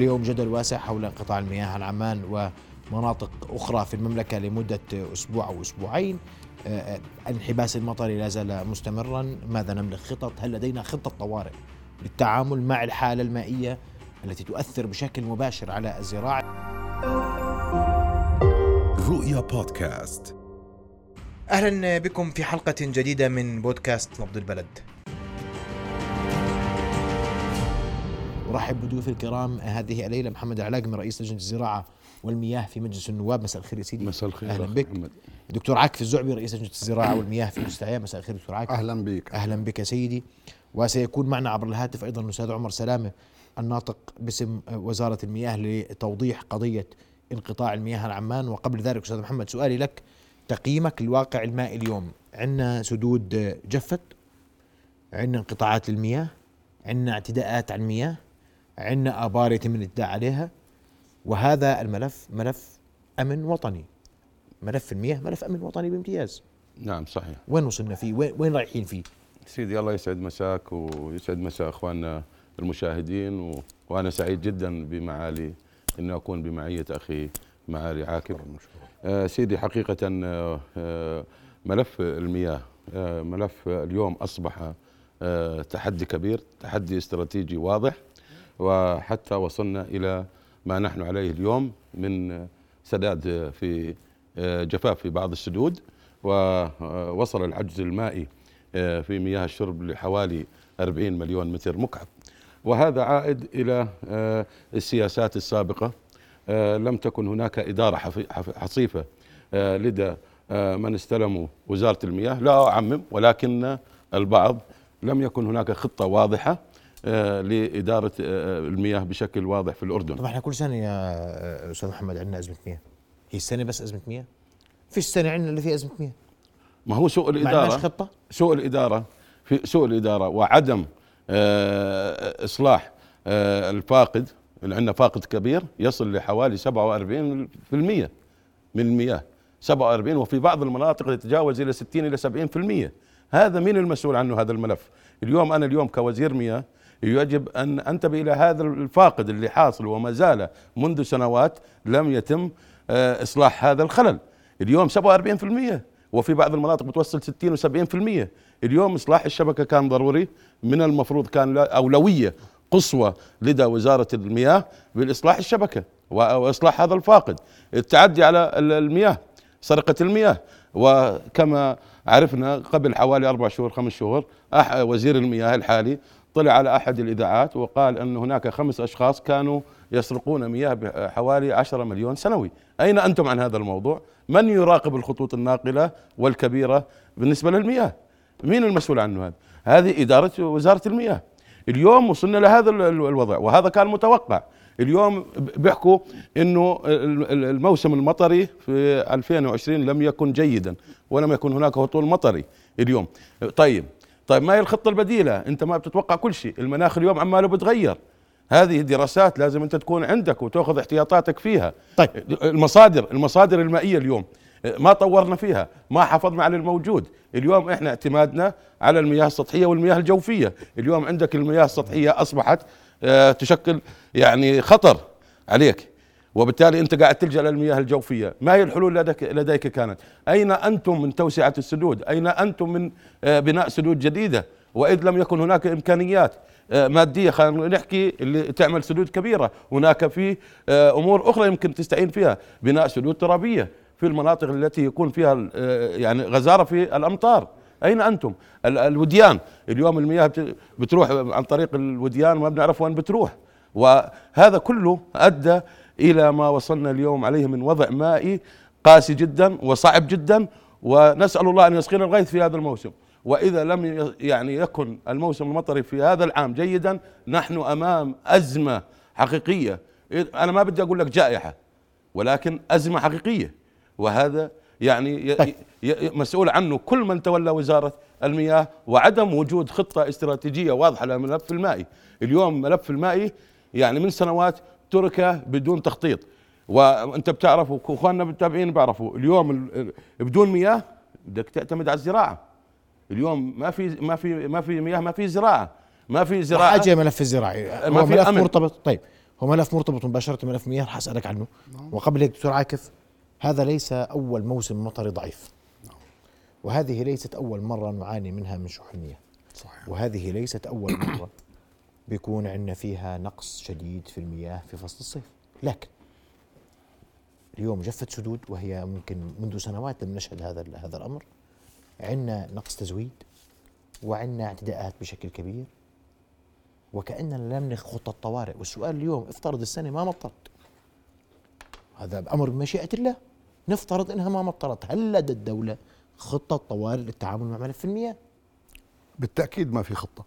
اليوم جدل واسع حول انقطاع المياه عن عمان ومناطق أخرى في المملكة لمدة أسبوع أو أسبوعين. آه، الانحباس المطري لا زال مستمرا. ماذا نملك خطط؟ هل لدينا خطة طوارئ للتعامل مع الحالة المائية التي تؤثر بشكل مباشر على الزراعة؟ رؤيا بودكاست. أهلا بكم في حلقة جديدة من بودكاست نبض البلد. أرحب بضيوفي الكرام. هذه الليلة محمد العلاقمي رئيس لجنة الزراعة والمياه في مجلس النواب. مساء الخير يا سيدي. مساء الخير أهلا أخ بك. محمد. دكتور عاكف الزعبي رئيس لجنة الزراعة والمياه في مستعيا مساء الخير دكتور عاكف أهلا بك. أهلا بك سيدي. وسيكون معنا عبر الهاتف أيضا الأستاذ عمر سلامة الناطق باسم وزارة المياه لتوضيح قضية انقطاع المياه عن عمان وقبل ذلك أستاذ محمد سؤالي لك. تقييمك للواقع المائي اليوم عندنا سدود جفت؟ عندنا انقطاعات للمياه؟ عندنا اعتداءات على المياه؟ عندنا أبار يتم الاعتداء عليها وهذا الملف ملف أمن وطني. ملف المياه ملف أمن وطني بامتياز. نعم صحيح. وين وصلنا فيه؟ وين, وين رايحين فيه؟ سيدي الله يسعد مساك ويسعد مساء أخواننا المشاهدين و... وأنا سعيد جدا بمعالي اني أكون بمعية أخي معالي عاكف. آه سيدي حقيقة آه آه ملف المياه آه ملف اليوم أصبح آه تحدي كبير تحدي استراتيجي واضح. وحتى وصلنا إلى ما نحن عليه اليوم من سداد في آه، جفاف في بعض السدود ووصل العجز المائي آه، في مياه الشرب لحوالي 40 مليون متر مكعب. وهذا عائد إلى آه، السياسات السابقة. آه، لم تكن هناك حصيفة آه، لدى من استلموا وزارة المياه. لا أعمم ولكن البعض لم يكن هناك خطة واضحة آه، لإدارة آه، المياه بشكل واضح في الأردن. طب إحنا كل سنة يا أستاذ محمد عندنا أزمة مياه. هي السنة بس أزمة مياه؟ فيش سنه عندنا اللي فيها أزمة مياه. ما هو سوء ما الاداره خطة؟ سوء الإدارة في سوء الإدارة وعدم آه، آه، الفاقد اللي عندنا فاقد كبير يصل لحوالي 47% من المياه. 47 وفي بعض المناطق يتجاوز إلى 60 إلى 70% هذا مين المسؤول عنه هذا الملف؟ اليوم أنا اليوم كوزير مياه يجب أن أنتبه إلى هذا الفاقد اللي حاصل وما زال منذ سنوات لم يتم آه، إصلاح هذا الخلل. اليوم 47% وفي بعض المناطق بتوصل 60 و70% اليوم إصلاح الشبكة كان ضروري من المفروض كان أولوية قصوى لدى وزارة المياه بالإصلاح الشبكة وإصلاح هذا الفاقد. التعدي على ال- المياه سرقة المياه. وكما عرفنا قبل حوالي أربع شهور خمس شهور وزير المياه الحالي طلع على أحد الإذاعات وقال أن هناك خمس أشخاص كانوا يسرقون مياه بحوالي 10 مليون سنوي. أين أنتم عن هذا الموضوع؟ من يراقب الخطوط الناقلة والكبيرة بالنسبة للمياه؟ مين المسؤول عنه هذا؟ هذه إدارة وزارة المياه. اليوم وصلنا لهذا ال- ال- الوضع وهذا كان متوقع. اليوم بيحكوا إنه ال- ال- الموسم المطري في 2020 لم يكن جيدا ولم يكن هناك هطول مطري اليوم. طيب طيب ما هي الخطة البديلة؟ أنت ما بتتوقع كل شيء. المناخ اليوم عماله بتغير. هذه دراسات لازم أنت تكون عندك وتأخذ احتياطاتك فيها. طيب. المصادر المصادر المائية اليوم ما طورنا فيها ما حافظنا على الموجود. اليوم إحنا اعتمادنا على المياه السطحية والمياه الجوفية. اليوم عندك المياه السطحية أصبحت آه، تشكل يعني خطر عليك. وبالتالي انت قاعد تلجأ للمياه الجوفية، ما هي الحلول لديك لديك كانت؟ أين أنتم من توسعة السدود؟ أين أنتم من آه، بناء سدود جديدة؟ وإذ لم يكن هناك إمكانيات آه، مادية خلينا نحكي اللي تعمل سدود كبيرة، هناك في آه، أمور أخرى يمكن تستعين فيها، بناء سدود ترابية في المناطق التي يكون فيها يعني غزارة في الأمطار. أين أنتم؟ ال- الوديان اليوم المياه بت- بتروح عن طريق الوديان ما بنعرف وين بتروح. وهذا كله أدى إلى ما وصلنا اليوم عليه من وضع مائي قاسي جدا وصعب جدا ونسأل الله أن يسقينا الغيث في هذا الموسم. وإذا لم يعني يكن الموسم المطري في هذا العام جيدا نحن أمام أزمة حقيقية. أنا ما بدي أقول لك جائحة ولكن أزمة حقيقية. وهذا يعني طيب. مسؤول عنه كل من تولى وزارة المياه وعدم وجود خطة استراتيجية واضحة للملف المائي. اليوم ملف المائي يعني من سنوات ترك بدون تخطيط. وانت بتعرف واخواننا المتابعين بيعرفوا اليوم ال- ال- بدون مياه بدك تعتمد على الزراعة. اليوم ما في ما في ما في مياه ما في زراعة. ما في زراعة. حاجة ملف الزراعي ما هو في ملف أمن. مرتبط طيب هو ملف مرتبط مباشرة ملف مياه رح أسألك عنه. وقبل هيك دكتور عاكف هذا ليس أول موسم مطري ضعيف. وهذه ليست أول مرة نعاني منها من شح المياه صحيح. وهذه ليست أول مرة. بيكون عندنا فيها نقص شديد في المياه في فصل الصيف. لكن اليوم جفت سدود وهي ممكن منذ سنوات لم نشهد هذا هذا الأمر. عندنا نقص تزويد وعندنا اعتداءات بشكل كبير. وكأننا لم نخ خطه طوارئ والسؤال اليوم افترض السنة ما مطرت؟ هذا أمر بمشيئة الله. نفترض إنها ما مطرت. هل لدى الدولة خطة طوارئ للتعامل مع ملف المياه؟ بالتأكيد ما في خطة.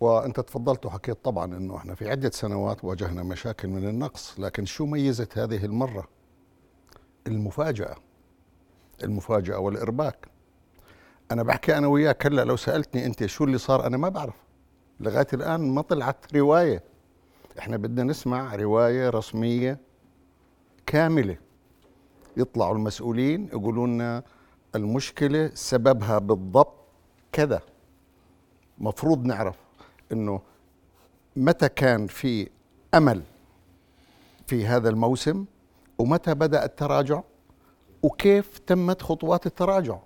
وأنت تفضلت وحكيت طبعا إنه إحنا في عدة سنوات واجهنا مشاكل من النقص لكن شو ميزت هذه المرة؟ المفاجأة. المفاجأة والإرباك. أنا بحكي أنا وياك هلأ لو سألتني أنت شو اللي صار أنا ما بعرف. لغاية الآن ما طلعت رواية. إحنا بدنا نسمع رواية رسمية كاملة. يطلعوا المسؤولين يقولوا لنا المشكلة سببها بالضبط كذا. مفروض نعرف. إنه متى كان في أمل في هذا الموسم ومتى بدأ التراجع وكيف تمت خطوات التراجع؟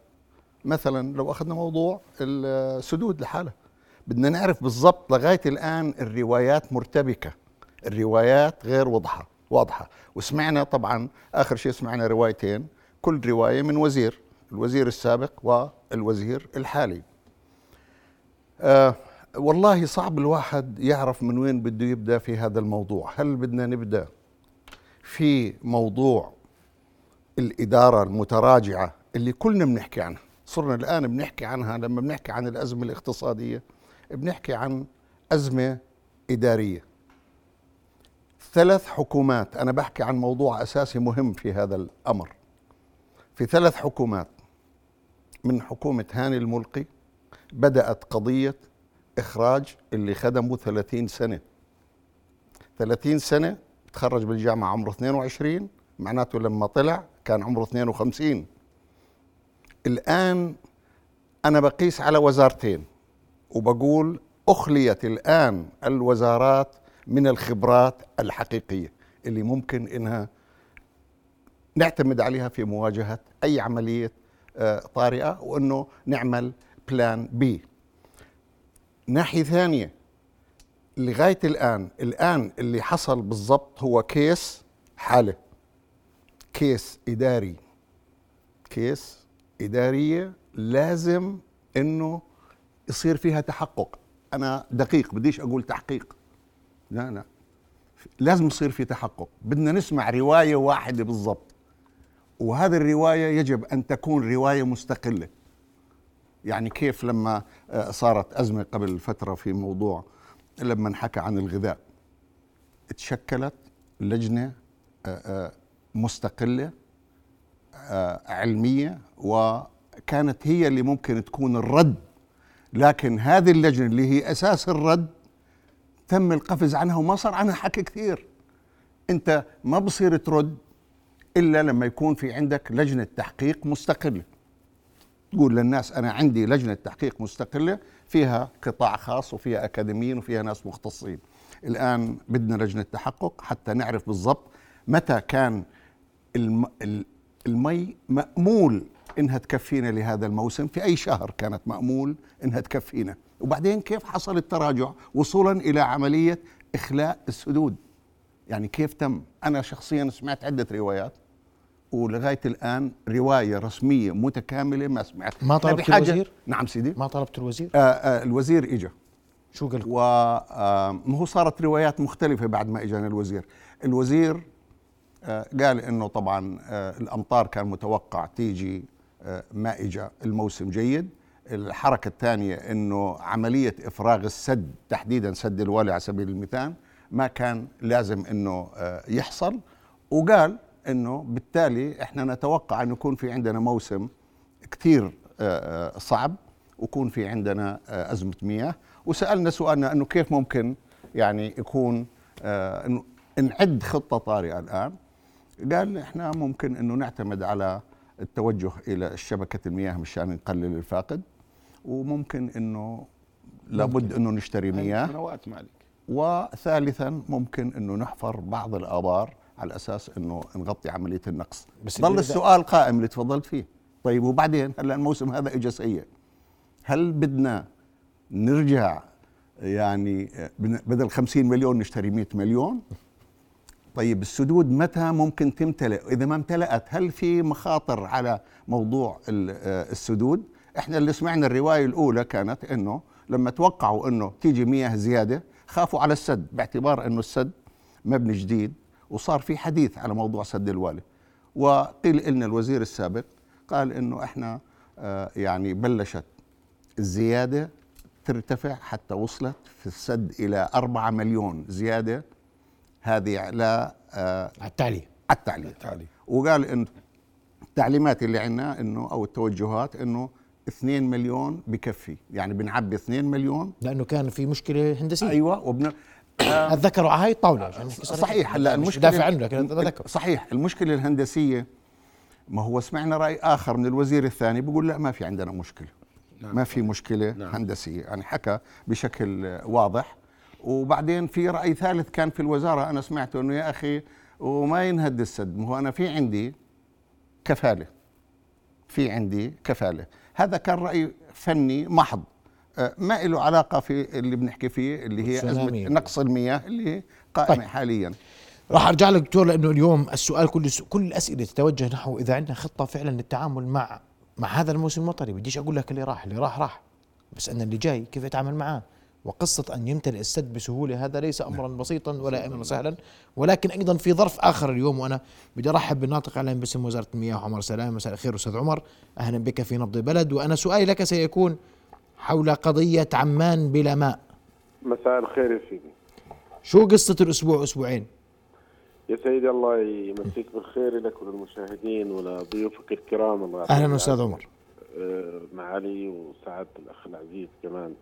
مثلا لو أخذنا موضوع السدود لحالها بدنا نعرف بالضبط لغاية الآن الروايات مرتبكة. الروايات غير واضحة واضحة. وسمعنا طبعا آخر شيء سمعنا روايتين. كل رواية من وزير الوزير السابق والوزير الحالي. آه والله صعب الواحد يعرف من وين بده يبدأ في هذا الموضوع. هل بدنا نبدأ في موضوع الإدارة المتراجعة اللي كلنا بنحكي عنها؟ صرنا الآن بنحكي عنها لما بنحكي عن الأزمة الاقتصادية بنحكي عن أزمة إدارية. ثلاث حكومات أنا بحكي عن موضوع أساسي مهم في هذا الأمر. في ثلاث حكومات من حكومة هاني الملقي بدأت قضية إخراج اللي خدموا 30 سنة. 30 سنة تخرج بالجامعة عمره 22 معناته لما طلع كان عمره 52 الآن أنا بقيس على وزارتين وبقول أخليت الآن الوزارات من الخبرات الحقيقية اللي ممكن إنها نعتمد عليها في مواجهة أي عملية آه، طارئة وإنه نعمل plan B ناحية ثانية لغاية الآن الآن اللي حصل بالضبط هو case حالة case إداري. case إدارية لازم إنه يصير فيها تحقق. أنا دقيق بديش أقول تحقيق. لا لا. لازم يصير في تحقق. بدنا نسمع رواية واحدة بالضبط. وهذه الرواية يجب أن تكون رواية مستقلة. يعني كيف لما آه، صارت أزمة قبل فترة في موضوع لما انحكى عن الغذاء تشكلت لجنة آه، آه، مستقلة علمية وكانت هي اللي ممكن تكون الرد. لكن هذه اللجنة اللي هي أساس الرد تم القفز عنها وما صار عنها حكي كثير. أنت ما بصير ترد إلا لما يكون في عندك لجنة تحقيق مستقلة. تقول للناس أنا عندي لجنة تحقيق مستقلة فيها قطاع خاص وفيها أكاديميين وفيها ناس مختصين. الآن بدنا لجنة تحقق حتى نعرف بالضبط متى كان المي مأمول إنها تكفينا لهذا الموسم في أي شهر كانت مأمول إنها تكفينا. وبعدين كيف حصل التراجع؟ وصولا إلى عملية إخلاء السدود. يعني كيف تم؟ أنا شخصيا سمعت عدة روايات ولغاية الآن رواية رسمية متكاملة ما سمعت. ما طلبت الوزير؟ نعم سيدي. ما طلبت الوزير؟ آآ آآ الوزير اجى شو قال و هو صارت روايات مختلفة بعد ما اجانا الوزير. الوزير قال إنه طبعا الأمطار كان متوقع تيجي ما اجى الموسم جيد. الحركة الثانية إنه عملية إفراغ السد تحديدا سد الوالي على سبيل المثال ما كان لازم إنه يحصل. وقال إنه بالتالي إحنا نتوقع ان يكون في عندنا موسم كثير آه، آه، صعب ويكون في عندنا آه، أزمة مياه. وسألنا سؤالنا إنه كيف ممكن يعني يكون إنه نعد خطة طارئة الآن. قال إحنا ممكن إنه نعتمد على التوجه إلى شبكة المياه مشان نقلل الفاقد. وممكن إنه لابد إنه نشتري مياه. وثالثا ممكن إنه نحفر بعض الآبار على أساس إنه نغطي عملية النقص. بس ضل السؤال قائم اللي تفضلت فيه. طيب وبعدين هلا الموسم هذا اجى سيء. هل بدنا نرجع يعني بدل 50 مليون نشتري 100 مليون؟ طيب السدود متى ممكن تمتلئ؟ إذا ما امتلأت هل في مخاطر على موضوع آه، السدود؟ إحنا اللي سمعنا الرواية الأولى كانت إنه لما توقعوا إنه تيجي مياه زيادة خافوا على السد باعتبار إنه السد مبني جديد. وصار في حديث على موضوع سد الوالي. وقيل لنا الوزير السابق قال إنه إحنا آه، يعني بلشت الزيادة ترتفع حتى وصلت في السد إلى 4 مليون زيادة. هذه على آه، على التعليم. على التعليم. التعليم. وقال انه التعليمات اللي عندنا إنه أو التوجهات إنه 2 مليون بكفي. يعني بنعبي 2 مليون. لأنه كان في مشكلة هندسية. أيوه وبن اتذكروا على هاي الطاوله نحكي صريح. صحيح. هلا مش المشكلة دافع عنه لكن اتذكر صحيح. المشكلة الهندسية ما هو سمعنا رأي آخر من الوزير الثاني بيقول لا ما في عندنا مشكلة. نعم. ما في مشكلة نعم. هندسية. يعني حكى بشكل آه، واضح. وبعدين في رأي ثالث كان في الوزارة أنا سمعته إنه يا أخي وما ينهد السد. ما هو أنا في عندي كفالة. في عندي كفالة. هذا كان رأي فني محض. آه، ما له علاقة في اللي بنحكي فيه اللي هي ازمه. نقص المياه اللي قائمة طيب. حاليا. راح أرجع لك دكتور لأنه اليوم السؤال كل كل الأسئلة تتوجه نحو إذا عندنا خطة فعلا للتعامل مع مع هذا الموسم المطري بديش أقول لك اللي راح اللي راح راح. بس أن اللي جاي كيف اتعامل معاه؟ وقصة أن يمتلئ السد بسهولة هذا ليس أمرا بسيطا ولا أمرا سهلا. ولكن أيضا في ظرف آخر اليوم وأنا بدي أرحب بالناطق الآن باسم وزارة المياه عمر سلام. مساء الخير أستاذ عمر. أهلا بك في نبض البلد. وأنا سؤالي لك سيكون حول قضية عمان بلا ماء. مساء الخير يا سيدي. شو قصة الأسبوع أسبوعين؟ يا سيدي الله يمسيك بالخير لك وللمشاهدين ولضيوفك الكرام. الله أهلا أستاذ. عمر. آه، معالي وسعادة الأخ العزيز كمان.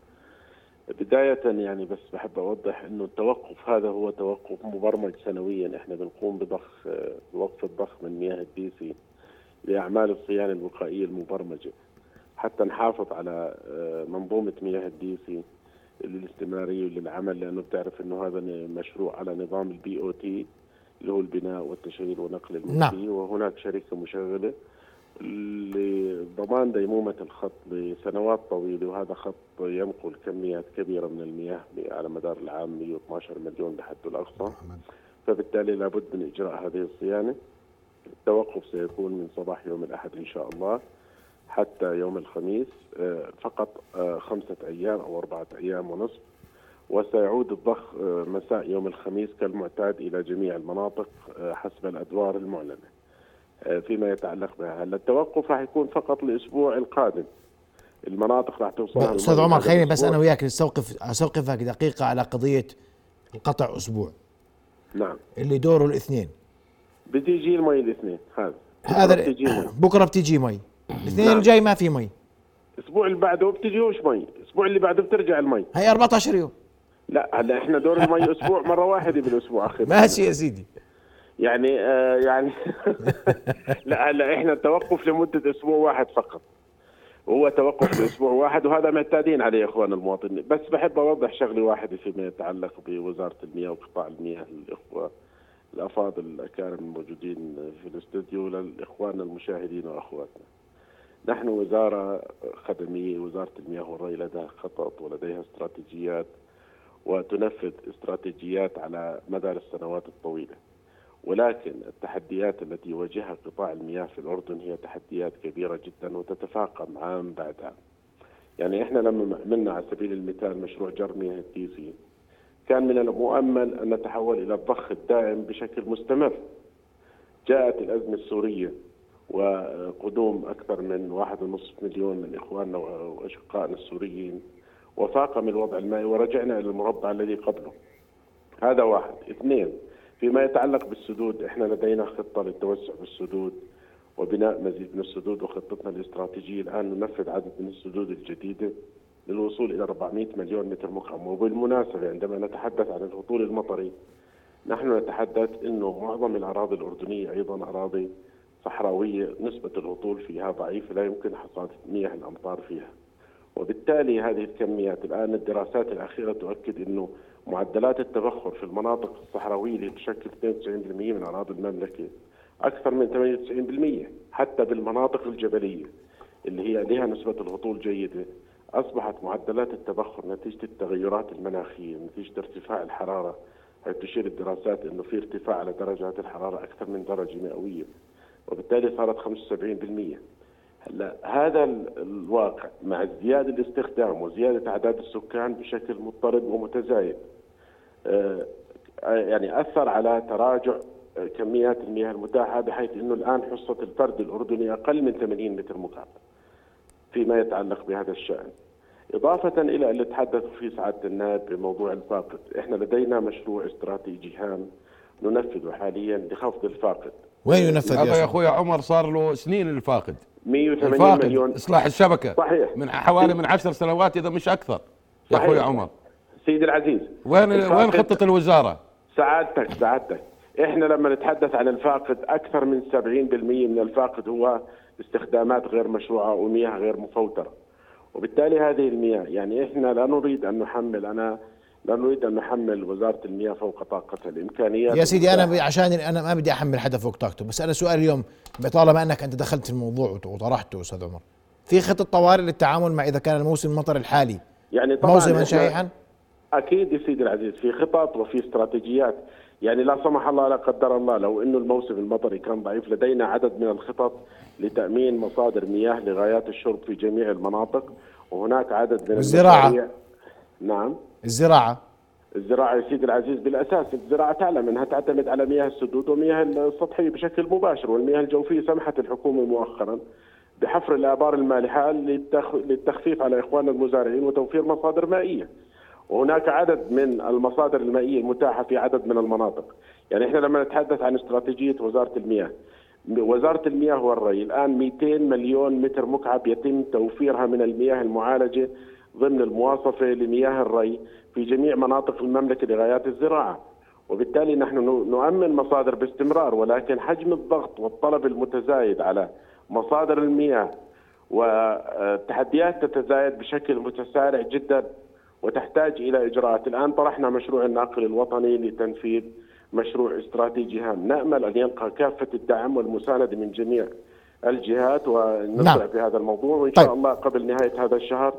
بداية يعني بس بحب أوضح أنه التوقف هذا هو توقف مبرمج سنويا. إحنا بنقوم بضخ آه، بوقف الضخ من مياه الديسي لأعمال الصيانة الوقائية المبرمجة. حتى نحافظ على آه، منظومة مياه الديسي للاستمرارية وللعمل لأنه بتعرف أنه هذا مشروع على نظام ال BOT اللي هو البناء والتشغيل ونقل الملكية وهناك شركة مشغلة لضمان ديمومة الخط لسنوات طويلة وهذا خط ينقل كميات كبيرة من المياه على مدار العام 112 مليون بحده الأقصى. فبالتالي لابد من إجراء هذه الصيانة. التوقف سيكون من صباح يوم الأحد إن شاء الله. حتى يوم الخميس آه، فقط آه، خمسة أيام أو أربعة أيام ونصف. وسيعود الضخ آه، مساء يوم الخميس كالمعتاد إلى جميع المناطق حسب الأدوار المعلنة. فيما يتعلق بها. هلا التوقف راح يكون فقط الأسبوع القادم؟ المناطق راح توصل أستاذ عمر خليني بس أنا وياك نستوقف أستوقفك دقيقة على قضية القطع أسبوع. نعم. اللي دوره الاثنين. بتيجي المي الاثنين هذا. هذا. بكرة بتيجي مي. الاثنين نعم. الجاي ما في مي. الأسبوع اللي بعده بتجيوش مي؟ الأسبوع اللي بعده بترجع المي. هي 14 يوم. لا هلا إحنا دور المي أسبوع مرة واحدة بالأسبوع أخي. ماشي يا سيدي. يعني آه يعني لا هلا إحنا التوقف لمدة أسبوع واحد فقط. وهو توقف لأسبوع واحد وهذا معتادين عليه إخوان المواطنين. بس بحب أوضح شغلة واحدة فيما يتعلق بوزارة المياه وقطاع المياه للإخوة الأفاضل الأكارم الموجودين في الاستوديو للإخوان المشاهدين وأخواتنا. نحن وزارة خدمية وزارة المياه والري لديها خطط ولديها استراتيجيات وتنفذ استراتيجيات على مدار السنوات الطويلة. ولكن التحديات التي يواجهها قطاع المياه في الأردن هي تحديات كبيرة جدا وتتفاقم عام بعد عام. يعني إحنا لما عملنا على سبيل المثال مشروع جر مياه التيسي كان من المؤمل أن نتحول إلى الضخ الدائم بشكل مستمر. جاءت الأزمة السورية وقدوم أكثر من واحد ونصف مليون من إخواننا وأشقائنا السوريين وفاقم الوضع المائي ورجعنا إلى المربع الذي قبله. هذا واحد. اثنين فيما يتعلق بالسدود إحنا لدينا خطة للتوسع بالسدود وبناء مزيد من السدود وخطتنا الاستراتيجية الآن ننفذ عدد من السدود الجديدة للوصول إلى 400 مليون متر مكعب وبالمناسبة عندما نتحدث عن الهطول المطري نحن نتحدث إنه معظم الأراضي الأردنية أيضا أراضي صحراوية نسبة الهطول فيها ضعيفه لا يمكن حصاد مياه الأمطار فيها. وبالتالي هذه الكميات الآن الدراسات الأخيرة تؤكد إنه معدلات التبخر في المناطق الصحراوية اللي تشكل 92% من اراضي المملكة أكثر من 98% حتى بالمناطق الجبلية اللي هي لها نسبة الهطول جيدة أصبحت معدلات التبخر نتيجة التغيرات المناخية نتيجة ارتفاع الحرارة. حيث تشير الدراسات إنه في ارتفاع على درجات الحرارة أكثر من درجة مئوية. وبالتالي صارت 75% هلا هذا ال- الواقع مع ازدياد الاستخدام وزيادة أعداد السكان بشكل مضطرب ومتزايد آه، يعني أثر على تراجع آه، كميات المياه المتاحة بحيث إنه الآن حصة الفرد الأردني أقل من 80 متر مكعب فيما يتعلق بهذا الشأن. إضافة إلى اللي تحدثوا فيه سعاده النائب بموضوع الفاقد، إحنا لدينا مشروع استراتيجي هام ننفذه حاليا لخفض الفاقد. وين ينفذ هذا يا يا أخوي عمر صار له سنين الفاقد. 180 الفاقد مليون. إصلاح الشبكة. صحيح. من حوالي من عشر سنوات إذا مش أكثر. يا. أخوي عمر. سيدي العزيز وين وين خطة الوزارة؟ سعادتك سعادتك. إحنا لما نتحدث عن الفاقد أكثر من 70% من الفاقد هو استخدامات غير مشروعة ومياه غير مفوترة. وبالتالي هذه المياه يعني إحنا لا نريد أن نحمل أنا لا نريد أن نحمل وزارة المياه فوق طاقتها الإمكانيات يا سيدي أنا. عشان أنا ما بدي أحمل حدا فوق طاقته بس أنا سؤال اليوم طالما أنك أنت دخلت في الموضوع وط- وطرحته أستاذ عمر في خطة طوارئ للتعامل مع إذا كان الموسم المطر الحالي يعني طبعا موسما شائعا أكيد يا سيدي العزيز في خطط وفي استراتيجيات يعني لا سمح الله لا قدر الله لو إنه الموسم المطري كان ضعيف لدينا عدد من الخطط لتأمين مصادر مياه لغايات الشرب في جميع المناطق وهناك عدد من والزراعة. نعم الزراعة الزراعة يا سيدي العزيز بالأساس الزراعة تعلم أنها تعتمد على مياه السدود ومياه السطحيه بشكل مباشر والمياه الجوفية سمحت الحكومة مؤخرا بحفر الآبار المالحة للتخ... للتخفيف على اخواننا المزارعين وتوفير مصادر مائية. وهناك عدد من المصادر المائية المتاحة في عدد من المناطق. يعني إحنا لما نتحدث عن استراتيجية وزارة المياه وزارة المياه والري الآن 200 مليون متر مكعب يتم توفيرها من المياه المعالجة ضمن المواصفة لمياه الري في جميع مناطق المملكة لغايات الزراعة. وبالتالي نحن نؤمن مصادر باستمرار ولكن حجم الضغط والطلب المتزايد على مصادر المياه والتحديات تتزايد بشكل متسارع جدا وتحتاج إلى إجراءات، الآن طرحنا مشروع الناقل الوطني لتنفيذ مشروع استراتيجي هام، نأمل أن يلقى كافة الدعم والمسانده من جميع الجهات ونسرع نعم. في هذا الموضوع وإن طيب. شاء الله قبل نهاية هذا الشهر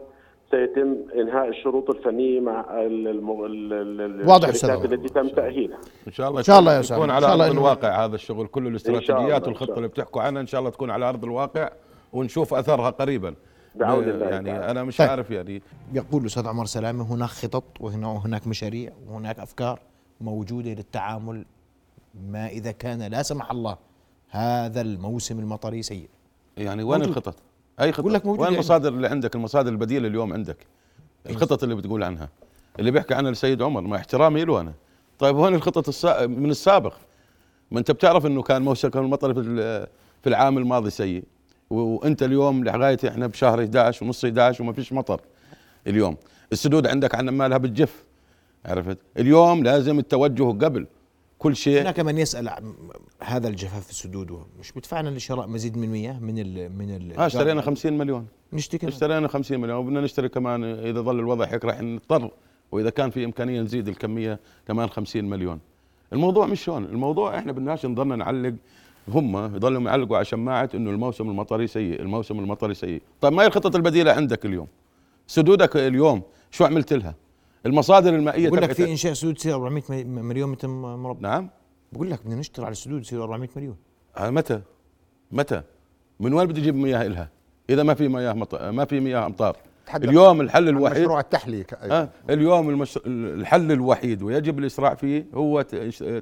سيتم إنهاء الشروط الفنية مع الم- ال- ال- واضح الشركات. التي تم تأهيلها. إن شاء الله إن شاء الله يا. يكون إن على شاء الله أرض الواقع هذا الشغل شاء الاستراتيجيات والخطة اللي بتحكوا عنها إن شاء الله تكون على أرض الواقع ونشوف أثرها قريبا بعون الله يعني تعالى. أنا مش طيب. عارف يعني يقول الاستاذ عمر سلامة هناك خطط وهنا- وهناك مشاريع وهناك أفكار موجودة للتعامل ما إذا كان لا سمح الله هذا الموسم المطري سيء يعني وين موجود. الخطط؟ أي خطط؟ لك موجود وين يعني. المصادر اللي عندك المصادر البديلة اليوم عندك؟ الخطط اللي بتقول عنها. اللي بيحكي عنها السيد عمر مع احترامي له أنا. طيب وين الخطط السا... من السابق؟ ما أنت بتعرف إنه كان موسم المطر في في العام الماضي سيء. وأنت اليوم لغايه إحنا بشهر 11 ونص 11 وما فيش مطر اليوم. السدود عندك عن مالها بتجف عرفت؟ اليوم لازم التوجه قبل. كل شيء. هناك من يسأل هذا الجفاف في السدود مش بدفعنا لشراء مزيد من المياه من ال من ال آه اشترينا 50 مليون. نشتكي اشترينا 50 مليون وبدنا نشتري كمان إذا ظل الوضع هيك راح نضطر وإذا كان في إمكانية نزيد الكمية كمان 50 مليون. الموضوع مش هون الموضوع إحنا بدناش نضلنا نعلق هم يضلوا يعلقوا على شماعة إنه الموسم المطري سيء الموسم المطري سيء. طيب ما هي الخطط البديلة عندك اليوم؟ سدودك اليوم شو عملت لها؟ المصادر المائية بقول لك في إنشاء سدود تصير 400 مي- مليون متر مربع. نعم. بقول لك بدنا نشتغل على السدود يصير 400 مليون. آه متى؟ متى؟ من وين بدي أجيب مياه لها إذا ما في مياه مط... ما في مياه أمطار. اليوم الحل الوحيد مشروع التحليه ك- آه اليوم المش... الحل الوحيد ويجب الإسراع فيه هو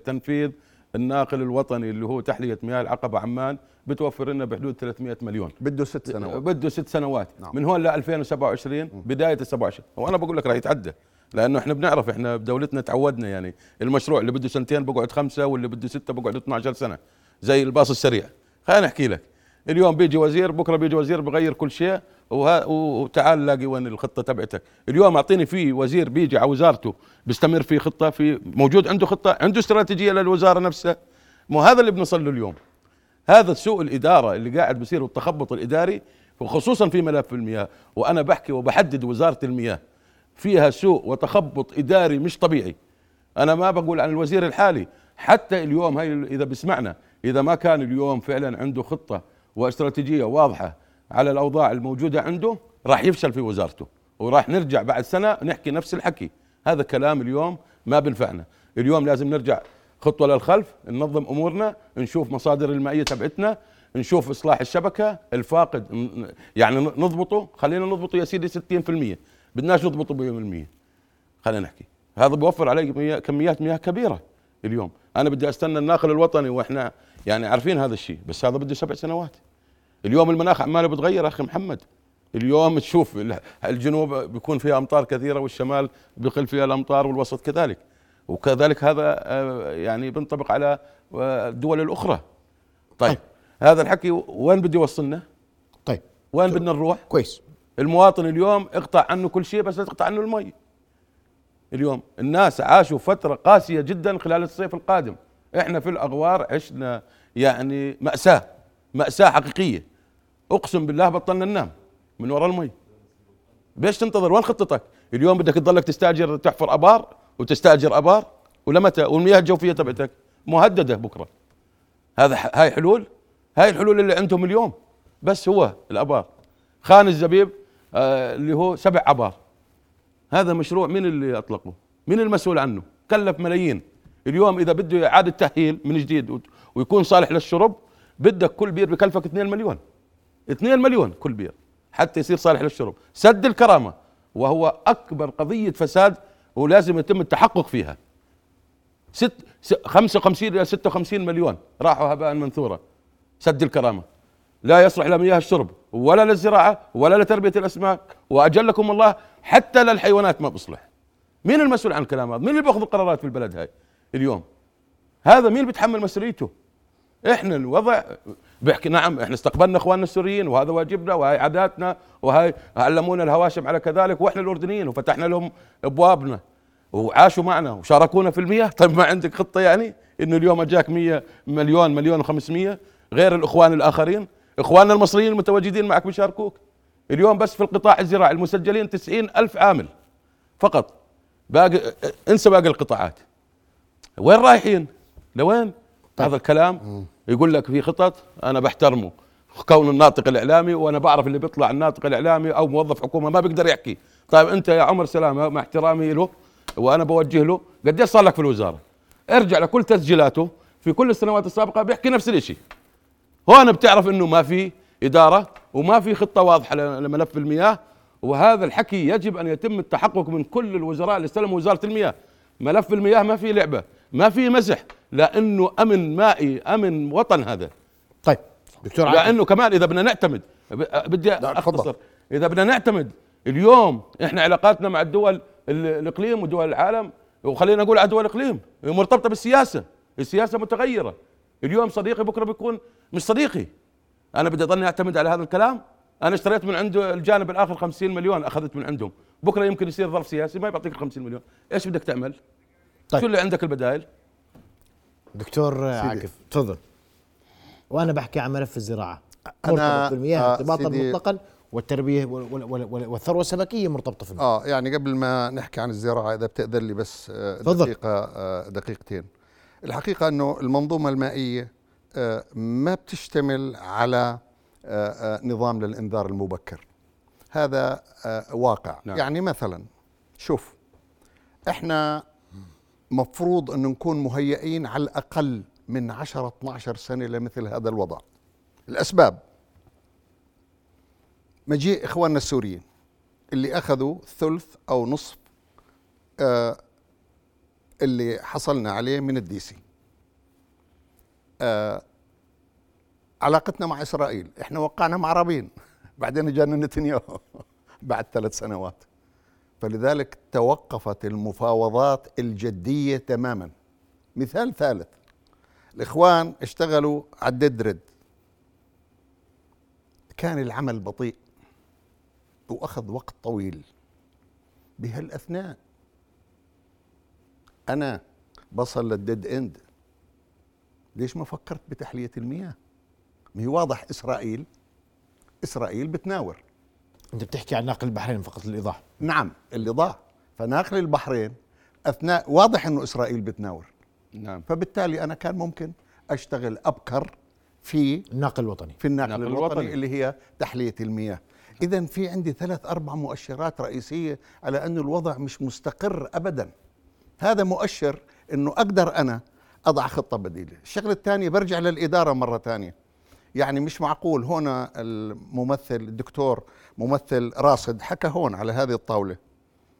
تنفيذ الناقل الوطني اللي هو تحلية مياه العقبه عمان بتوفر لنا بحدود 300 مليون. بده ست سنوات. بده ست سنوات. نعم. من هون ل 2027 بداية ال 27 وأنا بقول لك راح يتعدى. لأنه إحنا بنعرف إحنا بدولتنا تعودنا يعني. المشروع اللي بده سنتين بقعد خمسة واللي بده ستة بقعد 12 سنة زي الباص السريع. خلينا نحكي لك. اليوم بيجي وزير بكرة بيجي وزير بغير كل شيء وتعال لاقي وين الخطة تبعتك. اليوم أعطيني في وزير بيجي على وزارته بيستمر في خطة في موجود عنده خطة عنده استراتيجية للوزارة نفسها. مو هذا اللي بنصل له اليوم. هذا سوء الإدارة اللي قاعد بصير والتخبط الإداري وخصوصا في ملف المياه. وأنا بحكي وبحدد وزارة المياه. فيها سوء وتخبط إداري مش طبيعي. أنا ما بقول عن الوزير الحالي حتى اليوم هاي إذا بسمعنا إذا ما كان اليوم فعلا عنده خطة واستراتيجية واضحة على الأوضاع الموجودة عنده راح يفشل في وزارته وراح نرجع بعد سنة نحكي نفس الحكي. هذا كلام اليوم ما بنفعنا. اليوم لازم نرجع خطوة للخلف ننظم أمورنا نشوف مصادر المائيه تبعتنا نشوف إصلاح الشبكة الفاقد يعني نضبطه. خلينا نضبطه يا سيدي 60% بدناش نضبطه 100% خلينا نحكي. هذا بيوفر علي كميات مياه كبيرة اليوم. أنا بدي أستنى الناقل الوطني وإحنا يعني عارفين هذا الشيء بس هذا بده سبع سنوات. اليوم المناخ عماله بتغير أخي محمد. اليوم تشوف ال- الجنوب بيكون فيها أمطار كثيرة والشمال بيقل فيها الأمطار والوسط كذلك. وكذلك هذا آه، يعني بينطبق على آه، الدول الأخرى. طيب هذا الحكي وين بده يوصلنا؟ طيب. وين بدنا نروح؟ كويس. المواطن اليوم اقطع عنه كل شيء بس لا تقطع عنه المي. اليوم الناس عاشوا فترة قاسية جدا خلال الصيف القادم. إحنا في الأغوار عشنا يعني مأساة مأساة حقيقية. أقسم بالله بطلنا ننام من وراء المي. ليش تنتظر؟ وين خطتك؟ اليوم بدك تضلك تستأجر تحفر أبار وتستأجر أبار ولمتى والمياه الجوفية تبعتك مهددة بكرة. هذا هاي حلول؟ هاي الحلول اللي عندهم اليوم. بس هو الأبار. خان الزبيب اللي هو سبع ابار هذا مشروع مين اللي أطلقه؟ مين المسؤول عنه؟ كلف ملايين. اليوم إذا بده إعادة تأهيل من جديد ويكون صالح للشرب بدك كل بير بكلفك 2 مليون. 2 مليون كل بير حتى يصير صالح للشرب. سد الكرامة وهو أكبر قضية فساد ولازم يتم التحقق فيها. ست س- 55 إلى 56 مليون راحوا هباء منثورا سد الكرامة. لا يصلح لا مياه الشرب. ولا للزراعة ولا لتربية الأسماك وأجلكم الله حتى للحيوانات ما بصلح. مين المسؤول عن الكلام هذا؟ مين اللي بيأخذ القرارات في البلد هاي اليوم؟ هذا مين بيتحمل مسؤوليته؟ إحنا الوضع بيحكي نعم إحنا استقبلنا إخواننا السوريين وهذا واجبنا وهي عاداتنا وهي علمونا الهواشم على كذلك وإحنا الأردنيين وفتحنا لهم أبوابنا وعاشوا معنا وشاركونا في المياه. طيب ما عندك خطة يعني؟ إنه اليوم أجاك 100 مليون مليون و500 غير الإخوان الآخرين؟ إخواننا المصريين المتواجدين معك بيشاركوك اليوم بس في القطاع الزراعي المسجلين 90 ألف عامل. فقط. باقي انسى باقي القطاعات. وين رايحين؟ لوين؟ هذا الكلام. يقول لك في خطط. أنا بحترمه. كون الناطق الإعلامي وأنا بعرف اللي بيطلع الناطق الإعلامي أو موظف حكومة ما بيقدر يحكي. طيب أنت يا عمر سلامه مع احترامي له وأنا بوجه له قديش صار لك في الوزارة؟ ارجع لكل تسجيلاته في كل السنوات السابقة بيحكي نفس الشيء هون بتعرف إنه ما في إدارة وما في خطة واضحة لملف المياه وهذا الحكي يجب أن يتم التحقق من كل الوزراء اللي استلموا وزارة المياه. ملف المياه ما في لعبة ما في مزح لأنه أمن مائي أمن وطن هذا. طيب دكتور عادل. لأنه كمان إذا بدنا نعتمد بدي. أختصر. إذا بدنا نعتمد اليوم إحنا علاقاتنا مع الدول ال- الإقليم ودول العالم وخلينا نقول على دول الإقليم مرتبطة بالسياسة. السياسة متغيرة. اليوم صديقي بكرة بيكون مش صديقي. أنا بدي أضلني أعتمد على هذا الكلام. أنا اشتريت من عنده الجانب الآخر 50 مليون أخذت من عندهم. بكرة يمكن يصير ظرف سياسي ما بيعطيك ال 50 مليون. إيش بدك تعمل؟ طيب. شو اللي عندك البدائل؟ دكتور عاكف تفضل. وأنا بحكي عن ملف الزراعة. أنا- مرتبط بالمياه آه، ارتباطا مطلقا والتربية وال- وال- وال- وال- والثروة السمكية مرتبطة في المياه آه يعني قبل ما نحكي عن الزراعة إذا بتأذن لي بس آه، تفضل. دقيقة آه، دقيقتين. الحقيقة أنه المنظومة المائية آه، ما بتشتمل على آه، آه، نظام للإنذار المبكر. هذا واقع. نعم. يعني مثلا شوف إحنا مفروض انه نكون مهيئين على الأقل من 10 12 سنة لمثل هذا الوضع. الأسباب. مجيء إخواننا السوريين اللي أخذوا ثلث أو نصف اللي حصلنا عليه من الديسي آه علاقتنا مع إسرائيل. إحنا وقعنا مع رابين. بعدين اجانا نتنياهو. بعد ثلاث سنوات. فلذلك توقفت المفاوضات الجدية تماما. مثال ثالث. الإخوان اشتغلوا على الديد كان العمل بطيء. وأخذ وقت طويل. بهالأثناء. أنا بصل للديد اند ليش ما فكرت بتحلية المياه؟ ما هي واضح إسرائيل إسرائيل بتناور. أنت بتحكي عن ناقل البحرين فقط للايضاح نعم اللي ضاع فناقل البحرين أثناء واضح إنه إسرائيل بتناور. نعم. فبالتالي أنا كان ممكن أشتغل أبكر في الناقل الوطني. في النقل النقل الوطني, الوطني. اللي هي تحلية المياه. اذا في عندي ثلاث أربع مؤشرات رئيسية على انه الوضع مش مستقر ابدا. هذا مؤشر إنه أقدر أنا أضع خطة بديلة. الشغلة الثانية برجع للإدارة مرة ثانية. يعني مش معقول هنا الممثل الدكتور ممثل راصد حكى هون على هذه الطاولة.